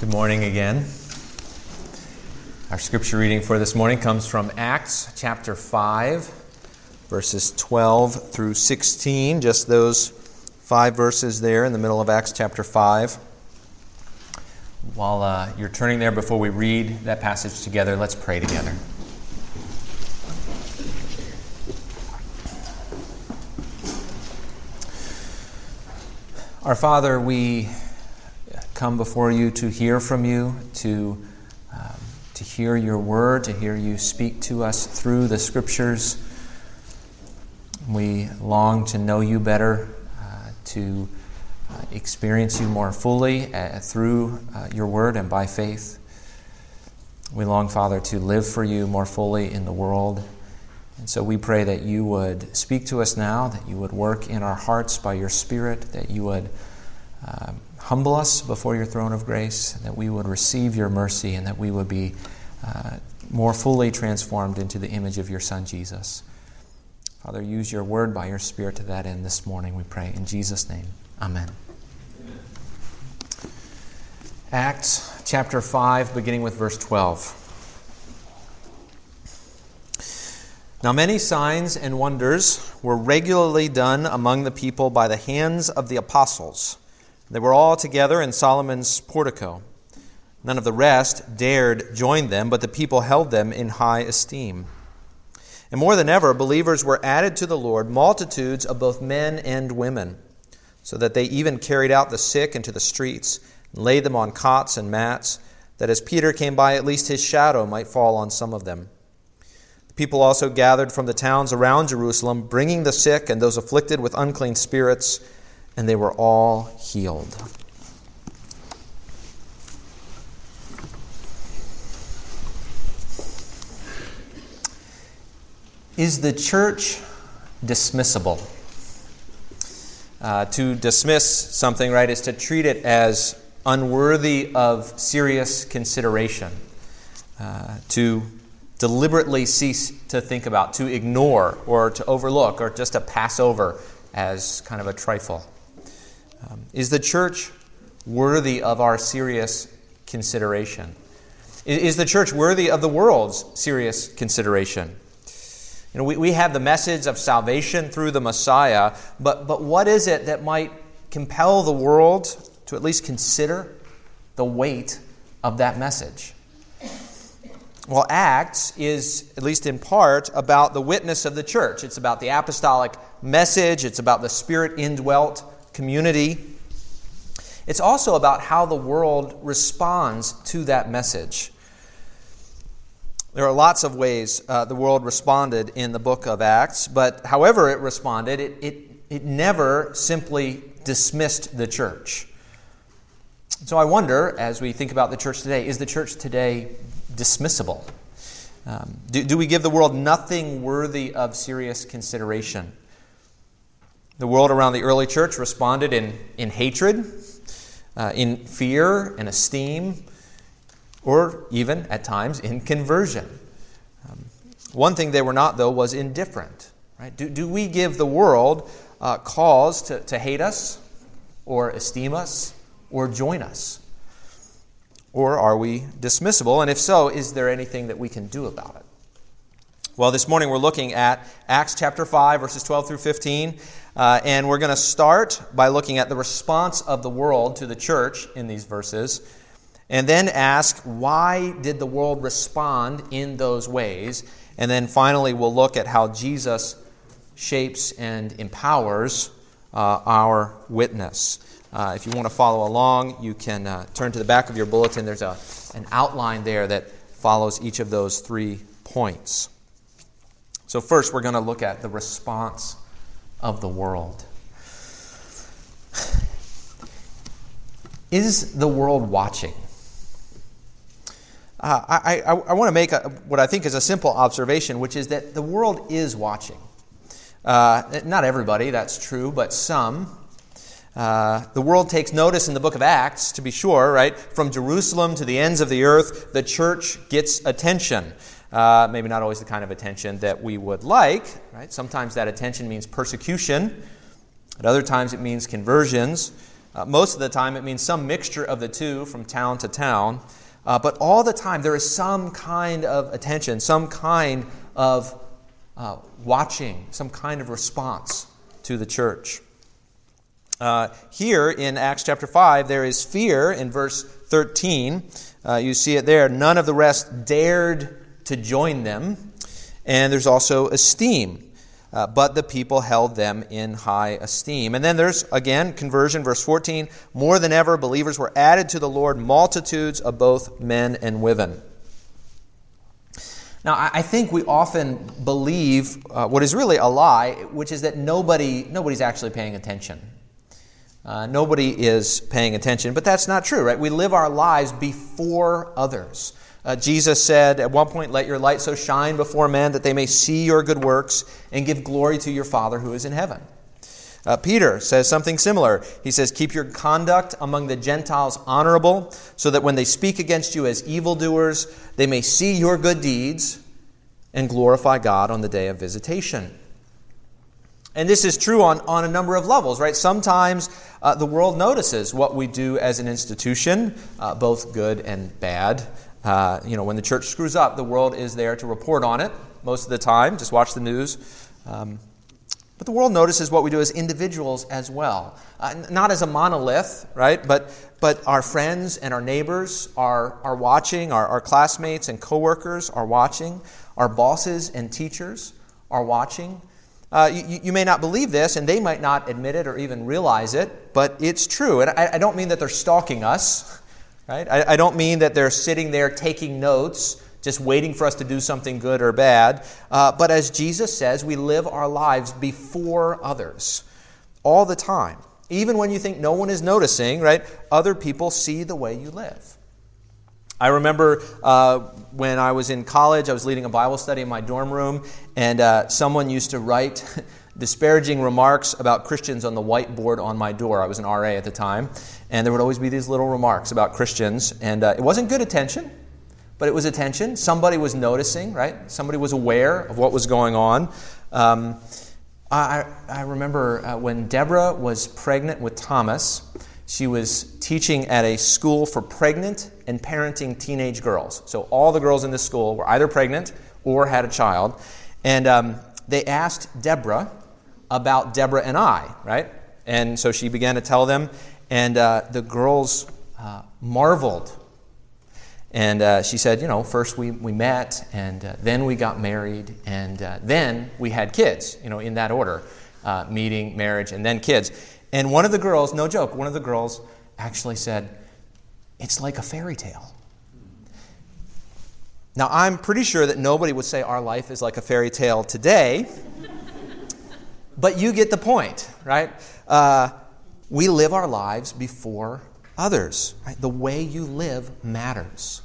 Good morning again. Our scripture reading for this morning comes from Acts chapter 5, verses 12 through 16, just those five verses there in the middle of Acts chapter 5. While uh, you're turning there before we read that passage together, let's pray together. Our Father, we come before you to hear from you, to, um, to hear your word, to hear you speak to us through the scriptures. We long to know you better, uh, to uh, experience you more fully uh, through uh, your word and by faith. We long, Father, to live for you more fully in the world. And so we pray that you would speak to us now, that you would work in our hearts by your Spirit, that you would uh, humble us before your throne of grace, that we would receive your mercy, and that we would be uh, more fully transformed into the image of your Son, Jesus. Father, use your word by your Spirit to that end this morning, we pray. In Jesus' name, amen. Acts chapter 5, beginning with verse 12. Now, many signs and wonders were regularly done among the people by the hands of the apostles. They were all together in Solomon's portico. None of the rest dared join them, but the people held them in high esteem. And more than ever, believers were added to the Lord, multitudes of both men and women, so that they even carried out the sick into the streets and laid them on cots and mats, that as Peter came by, at least his shadow might fall on some of them. The people also gathered from the towns around Jerusalem, bringing the sick and those afflicted with unclean spirits and they were all healed. Is the church dismissible? Uh, to dismiss something, right, is to treat it as unworthy of serious consideration, uh, to deliberately cease to think about, to ignore, or to overlook, or just to pass over as kind of a trifle. Um, is the church worthy of our serious consideration? Is the church worthy of the world's serious consideration? You know, we, we have the message of salvation through the Messiah, but, but what is it that might compel the world to at least consider the weight of that message? Well, Acts is, at least in part, about the witness of the church. It's about the apostolic message, it's about the spirit indwelt community. It's also about how the world responds to that message. There are lots of ways uh, the world responded in the book of Acts, but however it responded, it, it, it never simply dismissed the church. So I wonder, as we think about the church today, is the church today dismissible? Um, do, do we give the world nothing worthy of serious consideration? The world around the early church responded in, in hatred, uh, in fear and esteem, or even at times in conversion. Um, one thing they were not, though, was indifferent. Right? Do, do we give the world uh, cause to, to hate us, or esteem us, or join us? Or are we dismissible? And if so, is there anything that we can do about it? Well, this morning we're looking at Acts chapter 5, verses 12 through 15. Uh, and we're going to start by looking at the response of the world to the church in these verses, and then ask why did the world respond in those ways? And then finally, we'll look at how Jesus shapes and empowers uh, our witness. Uh, if you want to follow along, you can uh, turn to the back of your bulletin. There's a, an outline there that follows each of those three points. So, first, we're going to look at the response of the world. Is the world watching? Uh, I, I, I want to make a, what I think is a simple observation, which is that the world is watching. Uh, not everybody, that's true, but some. Uh, the world takes notice in the book of Acts, to be sure, right? From Jerusalem to the ends of the earth, the church gets attention. Uh, maybe not always the kind of attention that we would like, right? Sometimes that attention means persecution, at other times it means conversions. Uh, most of the time, it means some mixture of the two from town to town. Uh, but all the time, there is some kind of attention, some kind of uh, watching, some kind of response to the church. Uh, here in Acts chapter 5, there is fear in verse 13. Uh, you see it there. None of the rest dared to join them. And there's also esteem. Uh, but the people held them in high esteem. And then there's, again, conversion, verse 14. More than ever, believers were added to the Lord, multitudes of both men and women. Now, I think we often believe uh, what is really a lie, which is that nobody, nobody's actually paying attention. Uh, nobody is paying attention, but that's not true, right? We live our lives before others. Uh, Jesus said at one point, Let your light so shine before men that they may see your good works and give glory to your Father who is in heaven. Uh, Peter says something similar. He says, Keep your conduct among the Gentiles honorable, so that when they speak against you as evildoers, they may see your good deeds and glorify God on the day of visitation. And this is true on, on a number of levels, right? Sometimes uh, the world notices what we do as an institution, uh, both good and bad. Uh, you know, when the church screws up, the world is there to report on it most of the time. Just watch the news. Um, but the world notices what we do as individuals as well. Uh, not as a monolith, right? But, but our friends and our neighbors are, are watching, our, our classmates and coworkers are watching, our bosses and teachers are watching. Uh, you, you, may not believe this, and they might not admit it or even realize it, but it's true. And I, I don't mean that they're stalking us. Right? I, I don't mean that they're sitting there taking notes, just waiting for us to do something good or bad. Uh, but as Jesus says, we live our lives before others all the time. Even when you think no one is noticing, right? Other people see the way you live. I remember uh, when I was in college, I was leading a Bible study in my dorm room, and uh, someone used to write disparaging remarks about Christians on the whiteboard on my door. I was an RA at the time, and there would always be these little remarks about Christians, and uh, it wasn't good attention, but it was attention. Somebody was noticing, right? Somebody was aware of what was going on. Um, I, I, remember uh, when Deborah was pregnant with Thomas, she was teaching at a school for pregnant and parenting teenage girls. So all the girls in this school were either pregnant or had a child. And um, they asked Deborah about Deborah and I, right? And so she began to tell them, and uh, the girls uh, marveled. And uh, she said, you know, first we, we met, and uh, then we got married, and uh, then we had kids, you know, in that order uh, meeting, marriage, and then kids. And one of the girls, no joke, one of the girls actually said, it's like a fairy tale. Now, I'm pretty sure that nobody would say our life is like a fairy tale today. But you get the point, right? Uh, we live our lives before others. Right? The way you live matters.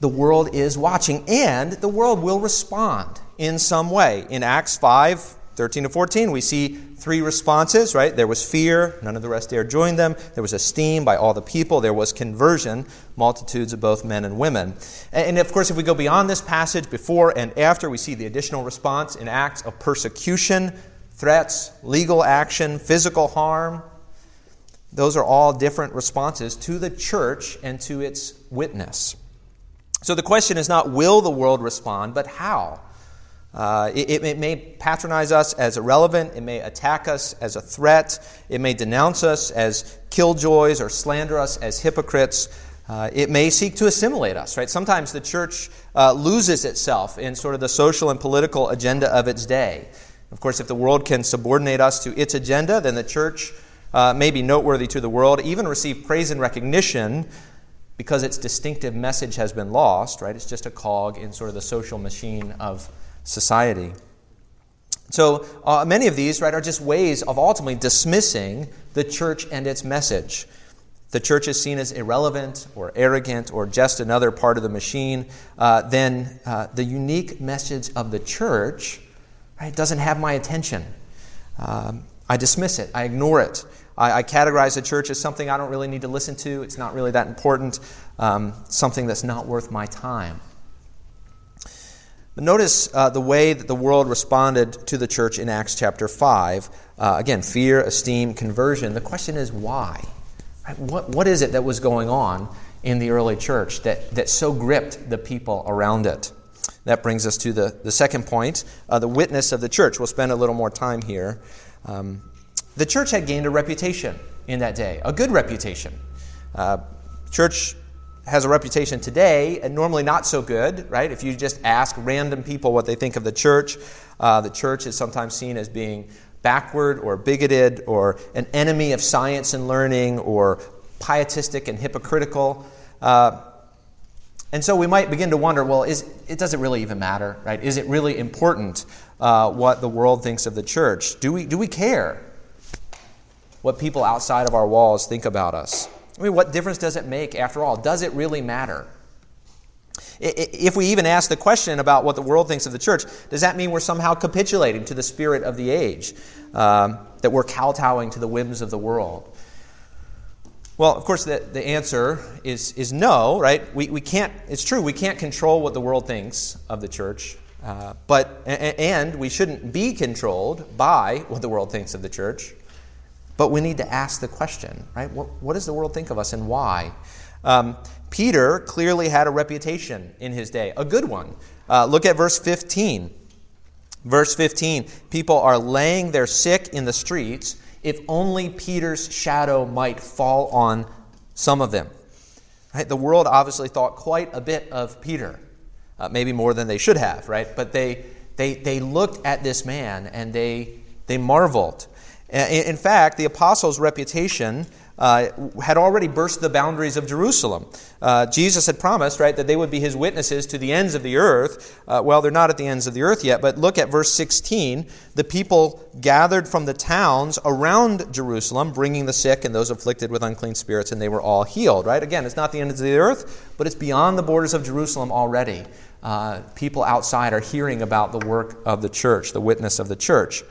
The world is watching, and the world will respond in some way. In Acts 5, 13 to 14, we see three responses, right? There was fear, none of the rest dared join them. There was esteem by all the people. There was conversion, multitudes of both men and women. And of course, if we go beyond this passage, before and after, we see the additional response in acts of persecution, threats, legal action, physical harm. Those are all different responses to the church and to its witness. So the question is not will the world respond, but how? Uh, it, it, may patronize us as irrelevant. It may attack us as a threat. It may denounce us as killjoys or slander us as hypocrites. Uh, it may seek to assimilate us, right? Sometimes the church uh, loses itself in sort of the social and political agenda of its day. Of course, if the world can subordinate us to its agenda, then the church uh, may be noteworthy to the world, even receive praise and recognition because its distinctive message has been lost, right? It's just a cog in sort of the social machine of society. So uh, many of these, right, are just ways of ultimately dismissing the church and its message. The church is seen as irrelevant or arrogant or just another part of the machine. Uh, then uh, the unique message of the church right, doesn't have my attention. Um, I dismiss it. I ignore it. I, I, categorize the church as something I don't really need to listen to. It's not really that important. Um, something that's not worth my time. But notice uh, the way that the world responded to the church in Acts chapter 5. Uh, again, fear, esteem, conversion. The question is why? Right? What, what is it that was going on in the early church that, that so gripped the people around it? That brings us to the, the second point uh, the witness of the church. We'll spend a little more time here. Um, the church had gained a reputation in that day, a good reputation. Uh, church has a reputation today, and normally not so good, right? If you just ask random people what they think of the church, uh, the church is sometimes seen as being backward or bigoted or an enemy of science and learning or pietistic and hypocritical. Uh, and so we might begin to wonder well, is, it doesn't really even matter, right? Is it really important uh, what the world thinks of the church? Do we, do we care what people outside of our walls think about us? I mean, what difference does it make after all? Does it really matter? If we even ask the question about what the world thinks of the church, does that mean we're somehow capitulating to the spirit of the age? Um, that we're kowtowing to the whims of the world? Well, of course, the, the answer is, is no, right? We, we can't, it's true, we can't control what the world thinks of the church, uh, but, and we shouldn't be controlled by what the world thinks of the church. But we need to ask the question, right? What, what does the world think of us and why? Um, Peter clearly had a reputation in his day, a good one. Uh, look at verse 15. Verse 15 people are laying their sick in the streets if only Peter's shadow might fall on some of them. Right? The world obviously thought quite a bit of Peter, uh, maybe more than they should have, right? But they, they, they looked at this man and they, they marveled. In fact, the apostles' reputation uh, had already burst the boundaries of Jerusalem. Uh, Jesus had promised, right, that they would be his witnesses to the ends of the earth. Uh, well, they're not at the ends of the earth yet, but look at verse 16. The people gathered from the towns around Jerusalem, bringing the sick and those afflicted with unclean spirits, and they were all healed, right? Again, it's not the ends of the earth, but it's beyond the borders of Jerusalem already. Uh, people outside are hearing about the work of the church, the witness of the church.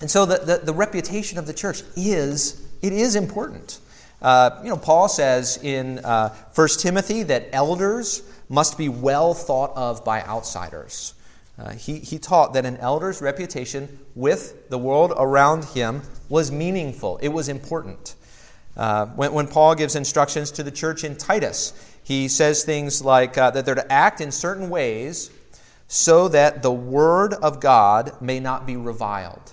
And so the, the, the reputation of the church is, it is important. Uh, you know, Paul says in uh, 1 Timothy that elders must be well thought of by outsiders. Uh, he, he taught that an elder's reputation with the world around him was meaningful, it was important. Uh, when, when Paul gives instructions to the church in Titus, he says things like uh, that they're to act in certain ways so that the word of God may not be reviled.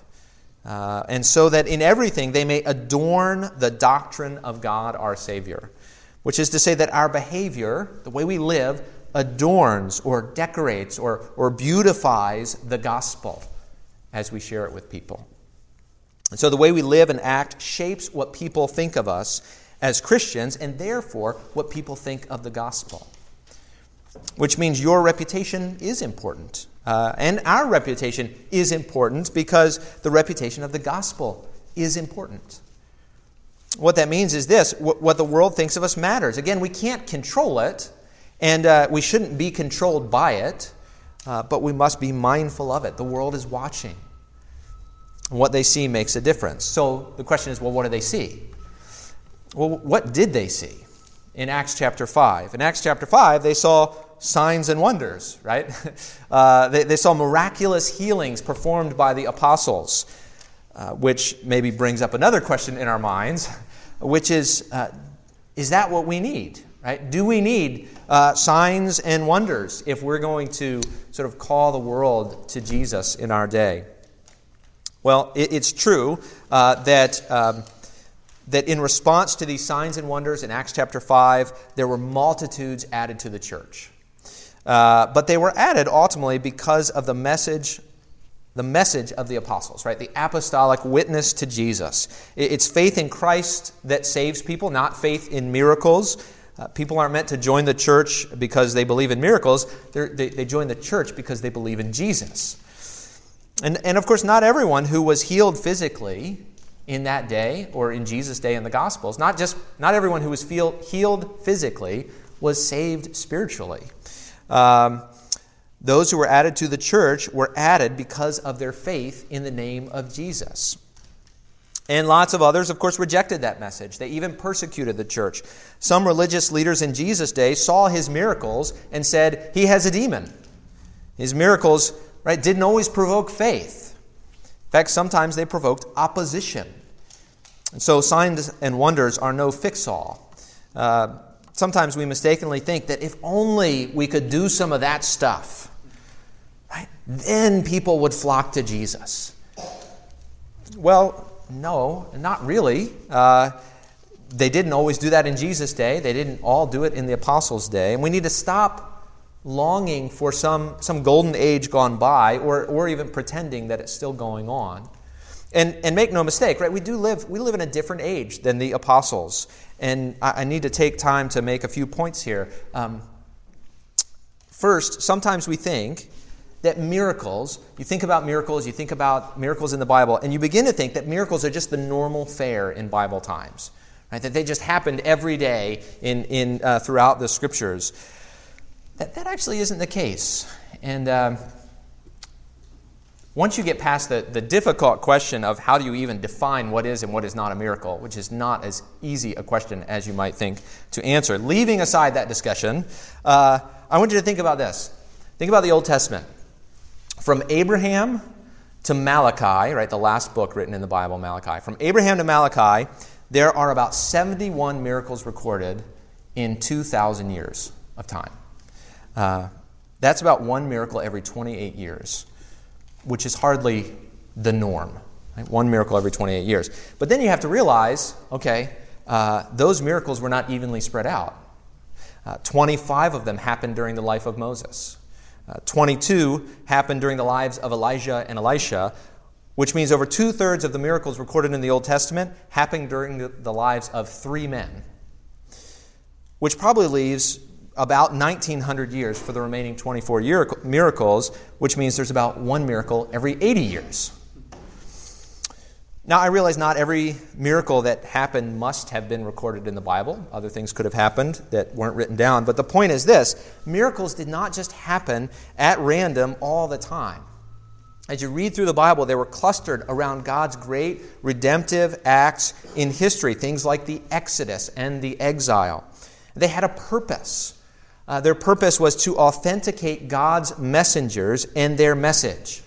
Uh, and so that in everything they may adorn the doctrine of God our Savior, which is to say that our behavior, the way we live, adorns or decorates or, or beautifies the gospel as we share it with people. And so the way we live and act shapes what people think of us as Christians and therefore what people think of the gospel. Which means your reputation is important. Uh, and our reputation is important because the reputation of the gospel is important. What that means is this what the world thinks of us matters. Again, we can't control it, and uh, we shouldn't be controlled by it, uh, but we must be mindful of it. The world is watching. What they see makes a difference. So the question is well, what do they see? Well, what did they see in Acts chapter 5? In Acts chapter 5, they saw signs and wonders, right? Uh, they, they, saw miraculous healings performed by the apostles, uh, which maybe brings up another question in our minds, which is uh, is that what we need, right? Do we need uh, signs and wonders if we're going to sort of call the world to Jesus in our day? Well, it, it's true uh, that. Um, that in response to these signs and wonders in Acts chapter 5, there were multitudes added to the church. Uh, but they were added ultimately because of the message the message of the apostles, right? The apostolic witness to Jesus. It's faith in Christ that saves people, not faith in miracles. Uh, people aren't meant to join the church because they believe in miracles. They, they join the church because they believe in Jesus. And, and of course, not everyone who was healed physically in that day or in Jesus' day in the Gospels, not just not everyone who was feel, healed physically was saved spiritually. Um, those who were added to the church were added because of their faith in the name of Jesus. And lots of others, of course, rejected that message. They even persecuted the church. Some religious leaders in Jesus' day saw his miracles and said, He has a demon. His miracles right, didn't always provoke faith. In fact, sometimes they provoked opposition. And so signs and wonders are no fix all. Uh, sometimes we mistakenly think that if only we could do some of that stuff, right, then people would flock to Jesus. Well, no, not really. Uh, they didn't always do that in Jesus' day. They didn't all do it in the apostles' day. And we need to stop longing for some, some golden age gone by or, or even pretending that it's still going on. And, and make no mistake, right? We do live, we live in a different age than the apostles. And I, I need to take time to make a few points here. Um, first, sometimes we think that miracles, you think about miracles, you think about miracles in the Bible, and you begin to think that miracles are just the normal fare in Bible times, right? That they just happened every day in, in, uh, throughout the scriptures. That, that actually isn't the case. And um, once you get past the, the difficult question of how do you even define what is and what is not a miracle, which is not as easy a question as you might think to answer, leaving aside that discussion, uh, I want you to think about this. Think about the Old Testament. From Abraham to Malachi, right, the last book written in the Bible, Malachi. From Abraham to Malachi, there are about 71 miracles recorded in 2,000 years of time. Uh, that's about one miracle every 28 years which is hardly the norm. Right? One miracle every 28 years. But then you have to realize okay, uh, those miracles were not evenly spread out. Uh, 25 of them happened during the life of Moses. Uh, 22 happened during the lives of Elijah and Elisha, which means over two thirds of the miracles recorded in the Old Testament happened during the, the lives of three men, which probably leaves about 1900 years for the remaining 24 year, miracles, which means there's about one miracle every 80 years. Now, I realize not every miracle that happened must have been recorded in the Bible. Other things could have happened that weren't written down. But the point is this miracles did not just happen at random all the time. As you read through the Bible, they were clustered around God's great redemptive acts in history, things like the Exodus and the exile. They had a purpose. Uh, their purpose was to authenticate God's messengers and their message.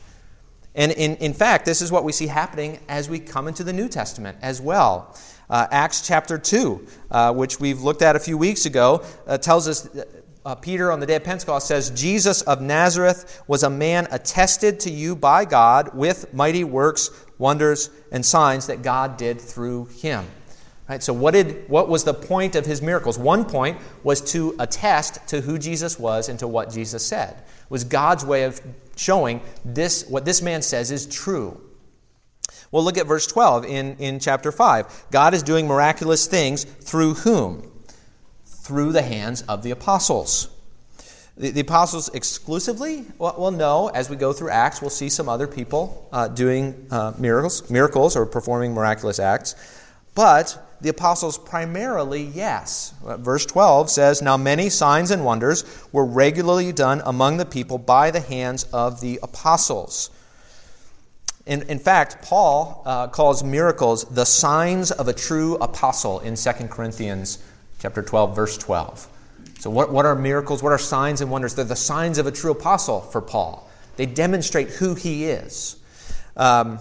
And in, in fact, this is what we see happening as we come into the New Testament as well. Uh, Acts chapter 2, uh, which we've looked at a few weeks ago, uh, tells us uh, Peter on the day of Pentecost says, Jesus of Nazareth was a man attested to you by God with mighty works, wonders, and signs that God did through him. Right? So, what, did, what was the point of his miracles? One point was to attest to who Jesus was and to what Jesus said. It was God's way of showing this, what this man says is true. Well, look at verse 12 in, in chapter 5. God is doing miraculous things through whom? Through the hands of the apostles. The, the apostles exclusively? Well, well, no. As we go through Acts, we'll see some other people uh, doing uh, miracles, miracles or performing miraculous acts. But the apostles primarily, yes. Verse 12 says, Now many signs and wonders were regularly done among the people by the hands of the apostles. In, in fact, Paul uh, calls miracles the signs of a true apostle in 2 Corinthians chapter 12, verse 12. So, what, what are miracles? What are signs and wonders? They're the signs of a true apostle for Paul. They demonstrate who he is. Um,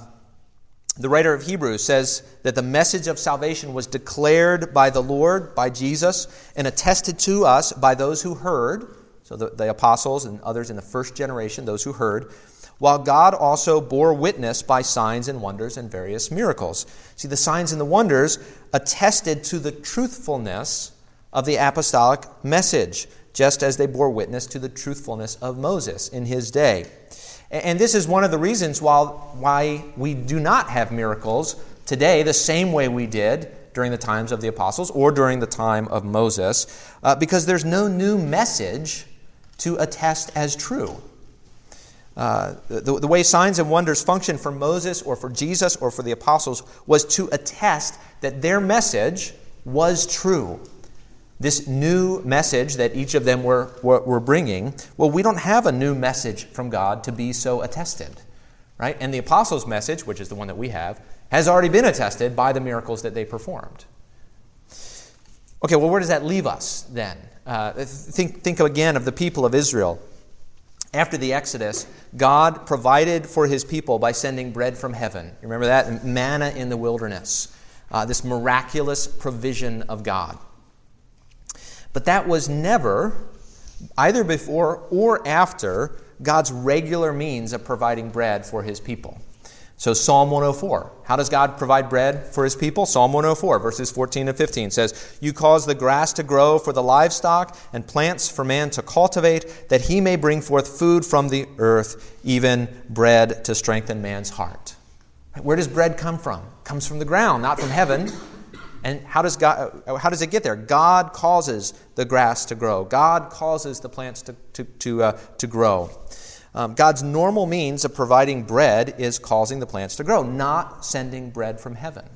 the writer of Hebrews says that the message of salvation was declared by the Lord, by Jesus, and attested to us by those who heard, so the, the, apostles and others in the first generation, those who heard, while God also bore witness by signs and wonders and various miracles. See, the signs and the wonders attested to the truthfulness of the apostolic message, just as they bore witness to the truthfulness of Moses in his day. And this is one of the reasons why we do not have miracles today the same way we did during the times of the apostles or during the time of Moses, uh, because there's no new message to attest as true. Uh, the, the way signs and wonders function for Moses or for Jesus or for the apostles was to attest that their message was true this new message that each of them were, were, were, bringing, well, we don't have a new message from God to be so attested, right? And the apostles' message, which is the one that we have, has already been attested by the miracles that they performed. Okay, well, where does that leave us then? Uh, think, think again of the people of Israel. after the Exodus, God provided for his people by sending bread from heaven. You Remember that? Manna in the wilderness. Uh, this miraculous provision of God. But that was never, either before or after, God's regular means of providing bread for his people. So, Psalm 104. How does God provide bread for his people? Psalm 104, verses 14 and 15 says, You cause the grass to grow for the livestock and plants for man to cultivate, that he may bring forth food from the earth, even bread to strengthen man's heart. Where does bread come from? It comes from the ground, not from heaven. And how does, God, how does it get there? God causes the grass to grow, God causes the plants to, to, to, uh, to grow. Um, God's normal means of providing bread is causing the plants to grow, not sending bread from heaven.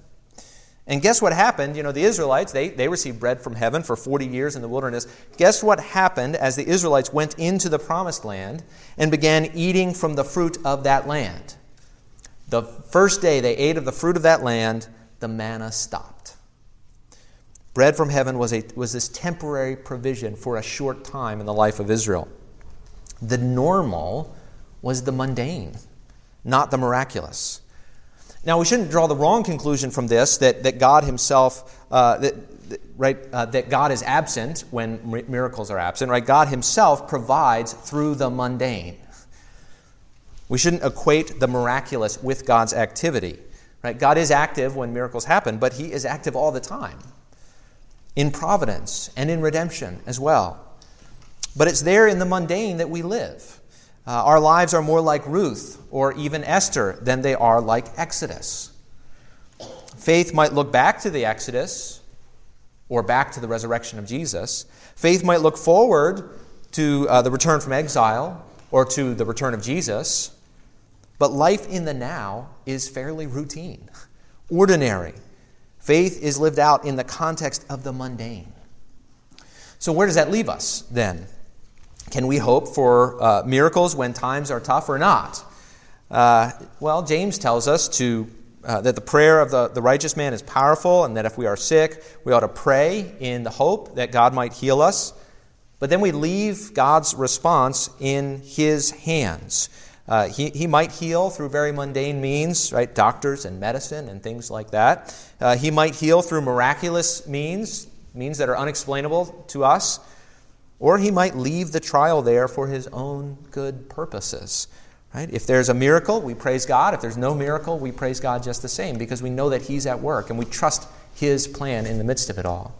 And guess what happened? You know, the Israelites, they, they received bread from heaven for 40 years in the wilderness. Guess what happened as the Israelites went into the promised land and began eating from the fruit of that land? The first day they ate of the fruit of that land, the manna stopped. Bread from heaven was, a, was this temporary provision for a short time in the life of Israel. The normal was the mundane, not the miraculous. Now, we shouldn't draw the wrong conclusion from this that, that God Himself, uh, that, right, uh, that God is absent when miracles are absent, right? God Himself provides through the mundane. We shouldn't equate the miraculous with God's activity, right? God is active when miracles happen, but He is active all the time in providence and in redemption as well. But it's there in the mundane that we live. Uh, our lives are more like Ruth or even Esther than they are like Exodus. Faith might look back to the Exodus or back to the resurrection of Jesus. Faith might look forward to uh, the return from exile or to the return of Jesus. But life in the now is fairly routine, ordinary. Faith is lived out in the context of the mundane. So, where does that leave us then? Can we hope for uh, miracles when times are tough or not? Uh, well, James tells us to, uh, that the prayer of the, the righteous man is powerful and that if we are sick, we ought to pray in the hope that God might heal us. But then we leave God's response in his hands. Uh, he, he might heal through very mundane means, right? Doctors and medicine and things like that. Uh, he might heal through miraculous means, means that are unexplainable to us. Or he might leave the trial there for his own good purposes. Right? If there's a miracle, we praise God. If there's no miracle, we praise God just the same because we know that He's at work and we trust His plan in the midst of it all.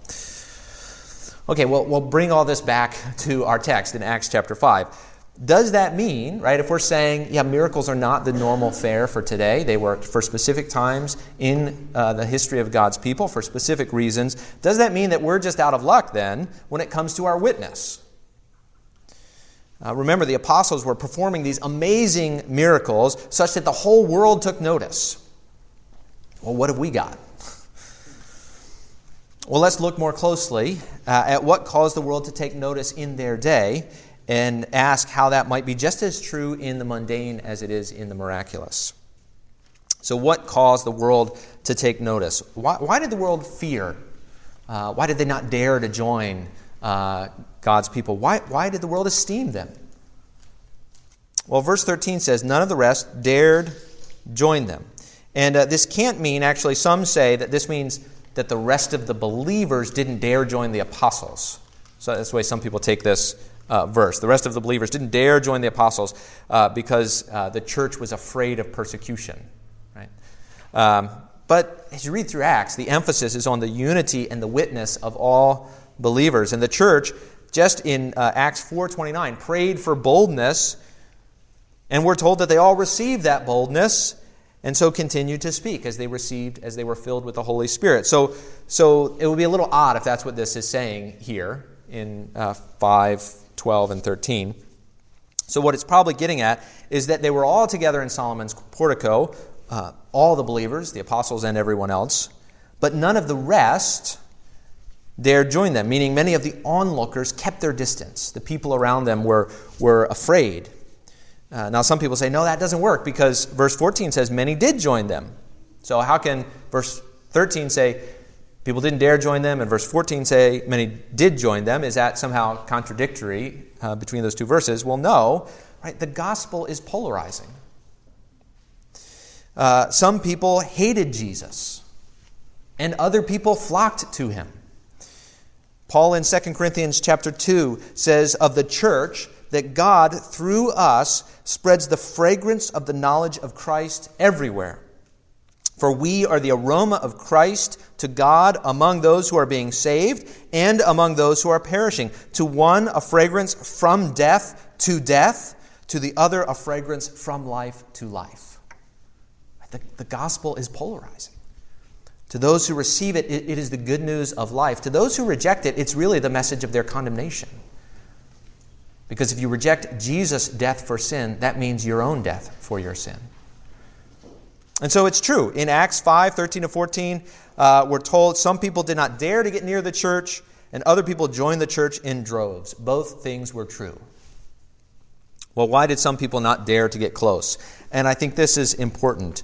Okay, well, we'll bring all this back to our text in Acts chapter 5. Does that mean, right, if we're saying, yeah, miracles are not the normal fare for today, they were for specific times in uh, the history of God's people for specific reasons, does that mean that we're just out of luck then when it comes to our witness? Uh, remember, the apostles were performing these amazing miracles such that the whole world took notice. Well, what have we got? Well, let's look more closely uh, at what caused the world to take notice in their day and ask how that might be just as true in the mundane as it is in the miraculous. So, what caused the world to take notice? Why, why did the world fear? Uh, why did they not dare to join uh, God's people? Why, why did the world esteem them? Well, verse 13 says, None of the rest dared join them. And uh, this can't mean, actually, some say that this means that the rest of the believers didn't dare join the apostles. So that's the way some people take this uh, verse. The rest of the believers didn't dare join the apostles uh, because uh, the church was afraid of persecution. Right? Um, but as you read through Acts, the emphasis is on the unity and the witness of all believers. And the church, just in uh, Acts 4.29, prayed for boldness, and we're told that they all received that boldness and so continued to speak as they received as they were filled with the holy spirit so so it would be a little odd if that's what this is saying here in uh, 5 12 and 13. So, what it's probably getting at is that they were all together in Solomon's portico, uh, all the believers, the apostles, and everyone else, but none of the rest dared join them, meaning many of the onlookers kept their distance. The people around them were, were afraid. Uh, now, some people say, no, that doesn't work because verse 14 says many did join them. So, how can verse 13 say People didn't dare join them, and verse 14 say many did join them. Is that somehow contradictory uh, between those two verses? Well, no. right, the gospel is polarizing. Uh, some people hated Jesus, and other people flocked to him. Paul in 2 Corinthians chapter 2 says of the church that God, through us, spreads the fragrance of the knowledge of Christ everywhere. For we are the aroma of Christ to God among those who are being saved and among those who are perishing. To one, a fragrance from death to death, to the other, a fragrance from life to life. The, the gospel is polarizing. To those who receive it, it, it is the good news of life. To those who reject it, it's really the message of their condemnation. Because if you reject Jesus' death for sin, that means your own death for your sin. And so it's true. In Acts 5 13 to 14, uh, we're told some people did not dare to get near the church, and other people joined the church in droves. Both things were true. Well, why did some people not dare to get close? And I think this is important.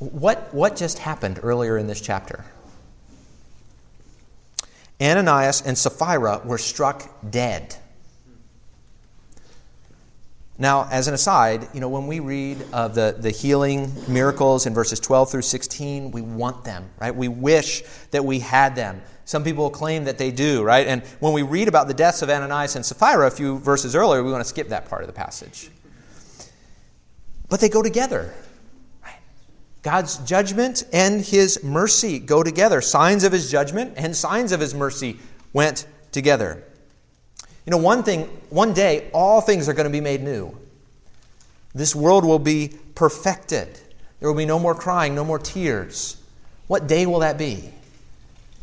What, what just happened earlier in this chapter? Ananias and Sapphira were struck dead. Now, as an aside, you know, when we read of the, the healing miracles in verses 12 through 16, we want them, right? We wish that we had them. Some people claim that they do, right? And when we read about the deaths of Ananias and Sapphira a few verses earlier, we want to skip that part of the passage. But they go together. God's judgment and his mercy go together. Signs of his judgment and signs of his mercy went together. You know, one thing, one day, all things are going to be made new. This world will be perfected. There will be no more crying, no more tears. What day will that be?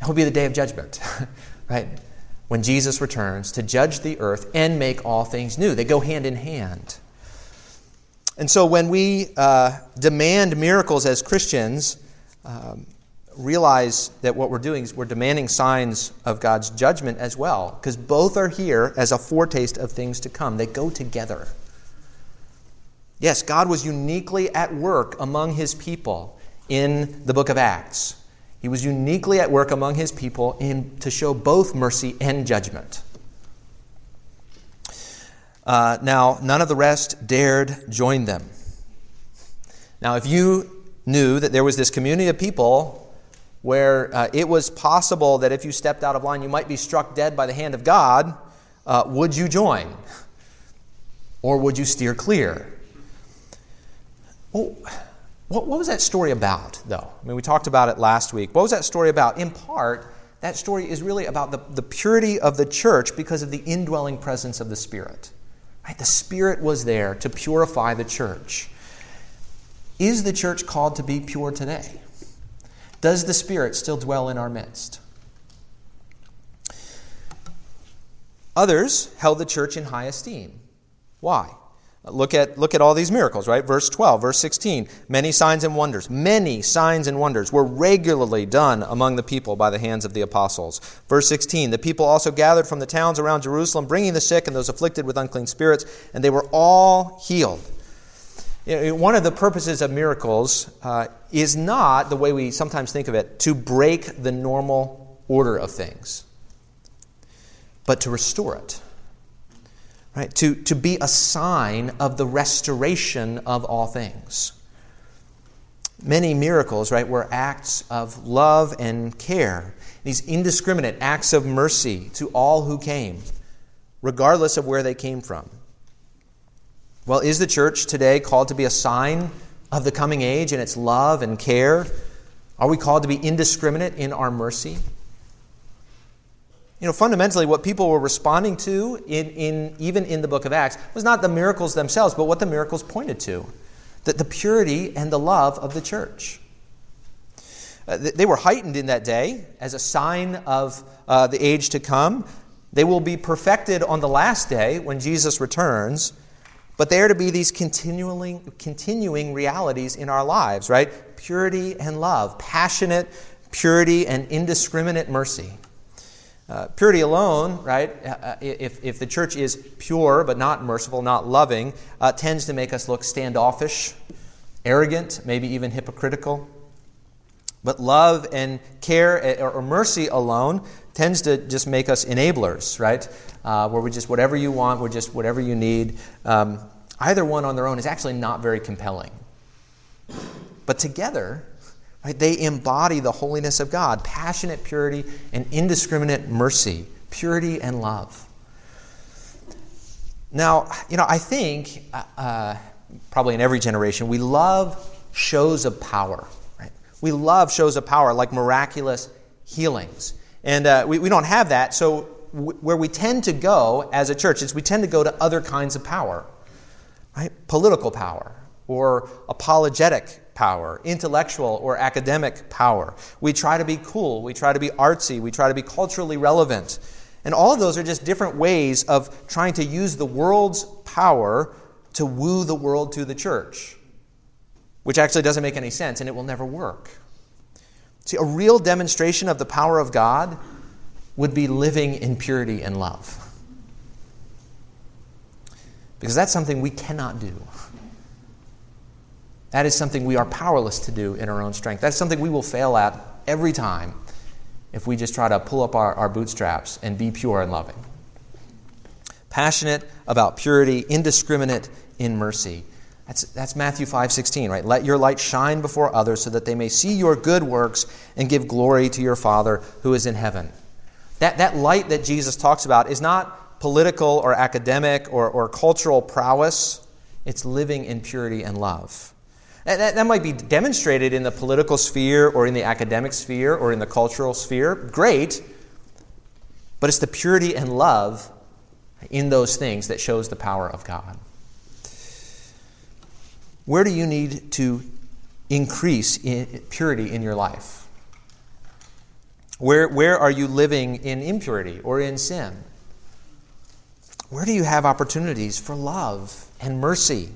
It will be the day of judgment, right? When Jesus returns to judge the earth and make all things new. They go hand in hand. And so when we uh, demand miracles as Christians, um, realize that what we're doing is we're demanding signs of God's judgment as well, because both are here as a foretaste of things to come. They go together. Yes, God was uniquely at work among his people in the book of Acts. He was uniquely at work among his people in, to show both mercy and judgment. Uh, now, none of the rest dared join them. Now, if you knew that there was this community of people where uh, it was possible that if you stepped out of line, you might be struck dead by the hand of God, uh, would you join? Or would you steer clear? Well, what, what was that story about, though? I mean, we talked about it last week. What was that story about? In part, that story is really about the, the purity of the church because of the indwelling presence of the Spirit. Right? The Spirit was there to purify the church. Is the church called to be pure today? Does the Spirit still dwell in our midst? Others held the church in high esteem. Why? Look at, look at all these miracles, right? Verse 12, verse 16. Many signs and wonders, many signs and wonders were regularly done among the people by the hands of the apostles. Verse 16. The people also gathered from the towns around Jerusalem, bringing the sick and those afflicted with unclean spirits, and they were all healed. One of the purposes of miracles uh, is not the way we sometimes think of it to break the normal order of things, but to restore it. Right? To, to be a sign of the restoration of all things. Many miracles, right, were acts of love and care, these indiscriminate acts of mercy to all who came, regardless of where they came from. Well, is the church today called to be a sign of the coming age and its love and care? Are we called to be indiscriminate in our mercy? You know, fundamentally, what people were responding to, in, in, even in the book of Acts, was not the miracles themselves, but what the miracles pointed to the, the purity and the love of the church. Uh, they were heightened in that day as a sign of uh, the age to come. They will be perfected on the last day when Jesus returns. But they are to be these continuing, continuing realities in our lives, right? Purity and love, passionate purity and indiscriminate mercy. Uh, purity alone, right, uh, uh, if, if the church is pure but not merciful, not loving, uh, tends to make us look standoffish, arrogant, maybe even hypocritical. But love and care eh, or mercy alone tends to just make us enablers, right? Uh, where we just, whatever you want, we're just whatever you need. Um, either one on their own is actually not very compelling. But together, right, they embody the holiness of God passionate purity and indiscriminate mercy, purity and love. Now, you know, I think, uh, uh probably in every generation, we love shows of power. Right? We love shows of power like miraculous healings. And uh, we, we don't have that, so w- where we tend to go as a church is we tend to go to other kinds of power, right? Political power, or apologetic power, intellectual or academic power. We try to be cool, we try to be artsy, we try to be culturally relevant. And all of those are just different ways of trying to use the world's power to woo the world to the church, which actually doesn't make any sense and it will never work. See, a real demonstration of the power of God would be living in purity and love. Because that's something we cannot do. That is something we are powerless to do in our own strength. That's something we will fail at every time if we just try to pull up our, our bootstraps and be pure and loving. Passionate about purity, indiscriminate in mercy. That's, that's Matthew 5 16, right? Let your light shine before others so that they may see your good works and give glory to your Father who is in heaven. That, that light that Jesus talks about is not political or academic or, or cultural prowess, it's living in purity and love. That, that might be demonstrated in the political sphere or in the academic sphere or in the cultural sphere. Great. But it's the purity and love in those things that shows the power of God. Where do you need to increase in purity in your life? Where, where are you living in impurity or in sin? Where do you have opportunities for love and mercy?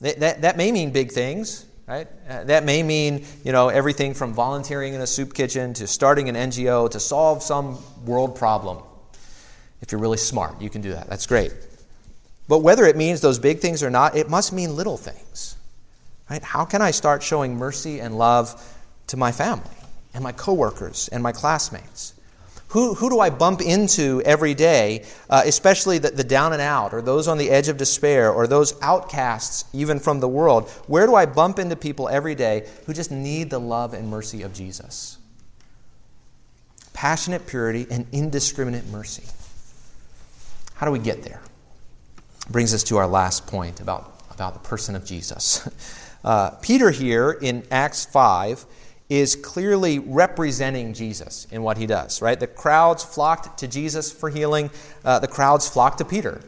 That, that, that may mean big things, right? Uh, that may mean, you know, everything from volunteering in a soup kitchen to starting an NGO to solve some world problem. If you're really smart, you can do that. That's great. But whether it means those big things or not, it must mean little things. Right? How can I start showing mercy and love to my family and my coworkers and my classmates? Who, who do I bump into every day, uh, especially the, the down and out, or those on the edge of despair, or those outcasts even from the world? Where do I bump into people every day who just need the love and mercy of Jesus? Passionate purity and indiscriminate mercy. How do we get there? Brings us to our last point about, about the person of Jesus. Uh, Peter here in Acts 5 is clearly representing Jesus in what he does, right? The crowds flocked to Jesus for healing, uh, the crowds flocked to Peter.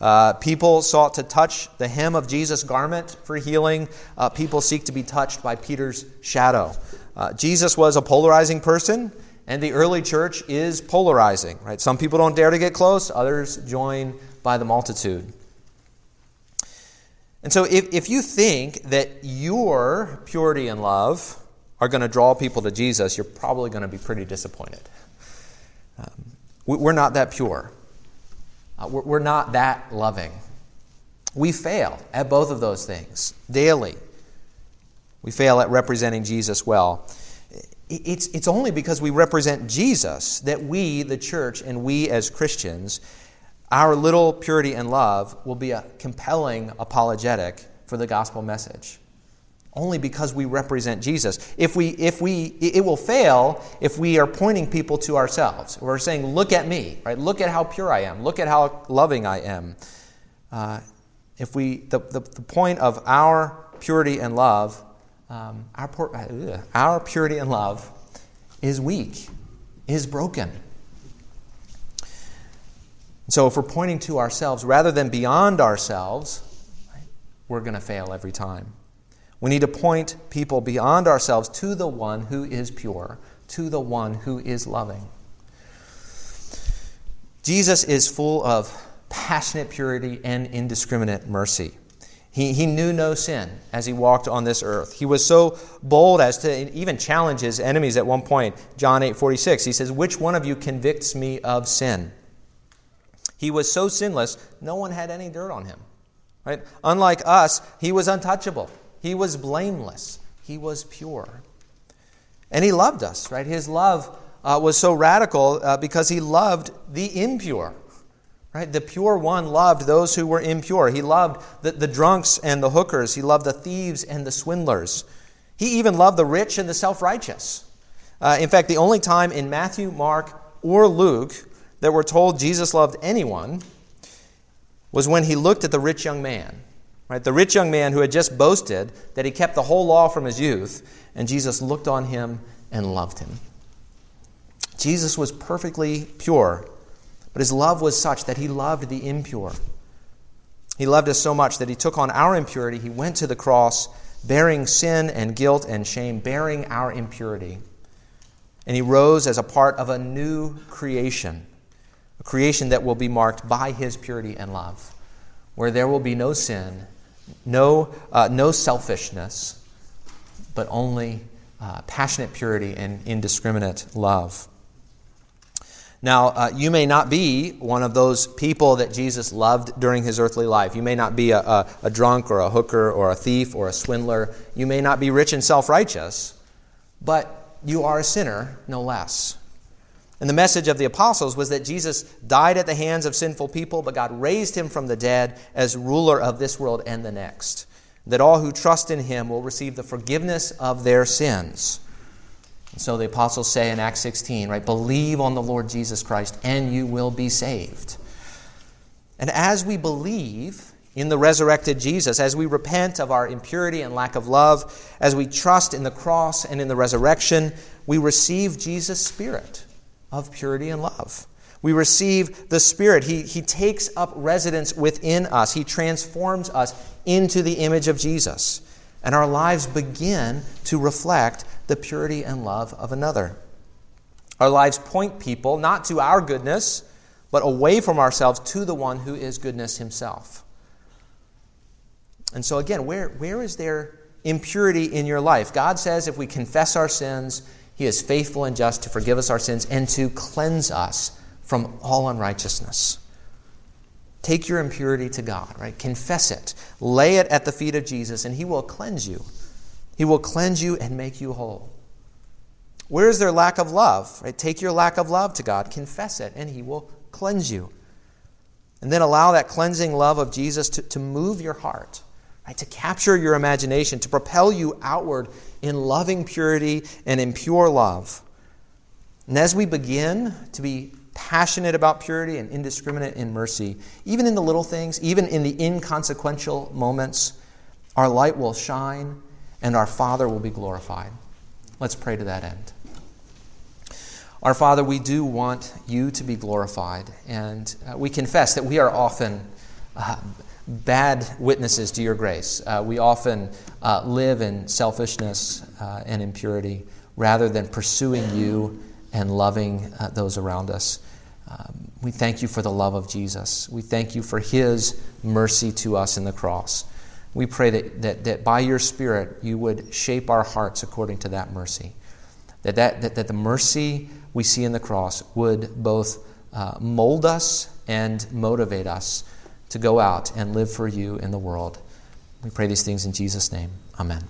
Uh, people sought to touch the hem of Jesus' garment for healing. Uh, people seek to be touched by Peter's shadow. Uh, Jesus was a polarizing person, and the early church is polarizing, right? Some people don't dare to get close, others join by the multitude. And so, if, if you think that your purity and love are going to draw people to Jesus, you're probably going to be pretty disappointed. Um, we're not that pure, uh, we're not that loving. We fail at both of those things daily. We fail at representing Jesus well. It's, it's only because we represent Jesus that we, the church, and we as Christians, our little purity and love will be a compelling apologetic for the gospel message only because we represent Jesus. If we, if we, it will fail if we are pointing people to ourselves. We're saying, "Look at me, right? Look at how pure I am. Look at how loving I am." Uh, if we, the, the, the, point of our purity and love, um, our, uh, our purity and love is weak, is broken. So if we're pointing to ourselves rather than beyond ourselves, right, we're going to fail every time. We need to point people beyond ourselves to the one who is pure, to the one who is loving. Jesus is full of passionate purity and indiscriminate mercy. He, he knew no sin as he walked on this earth. He was so bold as to even challenge his enemies at one point. John 8 46, he says, Which one of you convicts me of sin? He was so sinless, no one had any dirt on him. Right? Unlike us, he was untouchable. He was blameless. He was pure. And he loved us, right? His love uh, was so radical uh, because he loved the impure. Right? The pure one loved those who were impure. He loved the, the drunks and the hookers. He loved the thieves and the swindlers. He even loved the rich and the self righteous. Uh, in fact, the only time in Matthew, Mark, or Luke that we're told Jesus loved anyone was when he looked at the rich young man. Right? The rich young man who had just boasted that he kept the whole law from his youth, and Jesus looked on him and loved him. Jesus was perfectly pure, but his love was such that he loved the impure. He loved us so much that he took on our impurity. He went to the cross, bearing sin and guilt and shame, bearing our impurity. And he rose as a part of a new creation, a creation that will be marked by his purity and love, where there will be no sin no, uh, no selfishness, but only uh, passionate purity and indiscriminate love. Now, uh, you may not be one of those people that Jesus loved during his earthly life. You may not be a, a, a drunk or a hooker or a thief or a swindler. You may not be rich and self righteous, but you are a sinner no less. And the message of the apostles was that Jesus died at the hands of sinful people, but God raised him from the dead as ruler of this world and the next. That all who trust in him will receive the forgiveness of their sins. And so the apostles say in Acts 16, right, believe on the Lord Jesus Christ and you will be saved. And as we believe in the resurrected Jesus, as we repent of our impurity and lack of love, as we trust in the cross and in the resurrection, we receive Jesus' Spirit of purity and love. We receive the Spirit. He, he takes up residence within us, He transforms us into the image of Jesus. And our lives begin to reflect the purity and love of another. Our lives point people not to our goodness, but away from ourselves to the one who is goodness himself. And so, again, where, where is there impurity in your life? God says if we confess our sins, he is faithful and just to forgive us our sins and to cleanse us from all unrighteousness. Take your impurity to God, right? Confess it. Lay it at the feet of Jesus, and He will cleanse you. He will cleanse you and make you whole. Where is there lack of love? Right? Take your lack of love to God, confess it, and He will cleanse you. And then allow that cleansing love of Jesus to, to move your heart, right? to capture your imagination, to propel you outward in loving purity and in pure love. And as we begin to be passionate about purity and indiscriminate in mercy, even in the little things, even in the inconsequential moments, our light will shine and our Father will be glorified. Let's pray to that end. Our Father, we do want you to be glorified, and uh, we confess that we are often uh, bad witnesses to your grace. Uh, we often uh, live in selfishness uh, and impurity rather than pursuing you and loving uh, those around us. Um, we thank you for the love of Jesus. We thank you for his mercy to us in the cross. We pray that, that, that by your Spirit you would shape our hearts according to that mercy. That, that, that, that the mercy we see in the cross would both uh, mold us and motivate us to go out and live for you in the world. We pray these things in Jesus' name. Amen.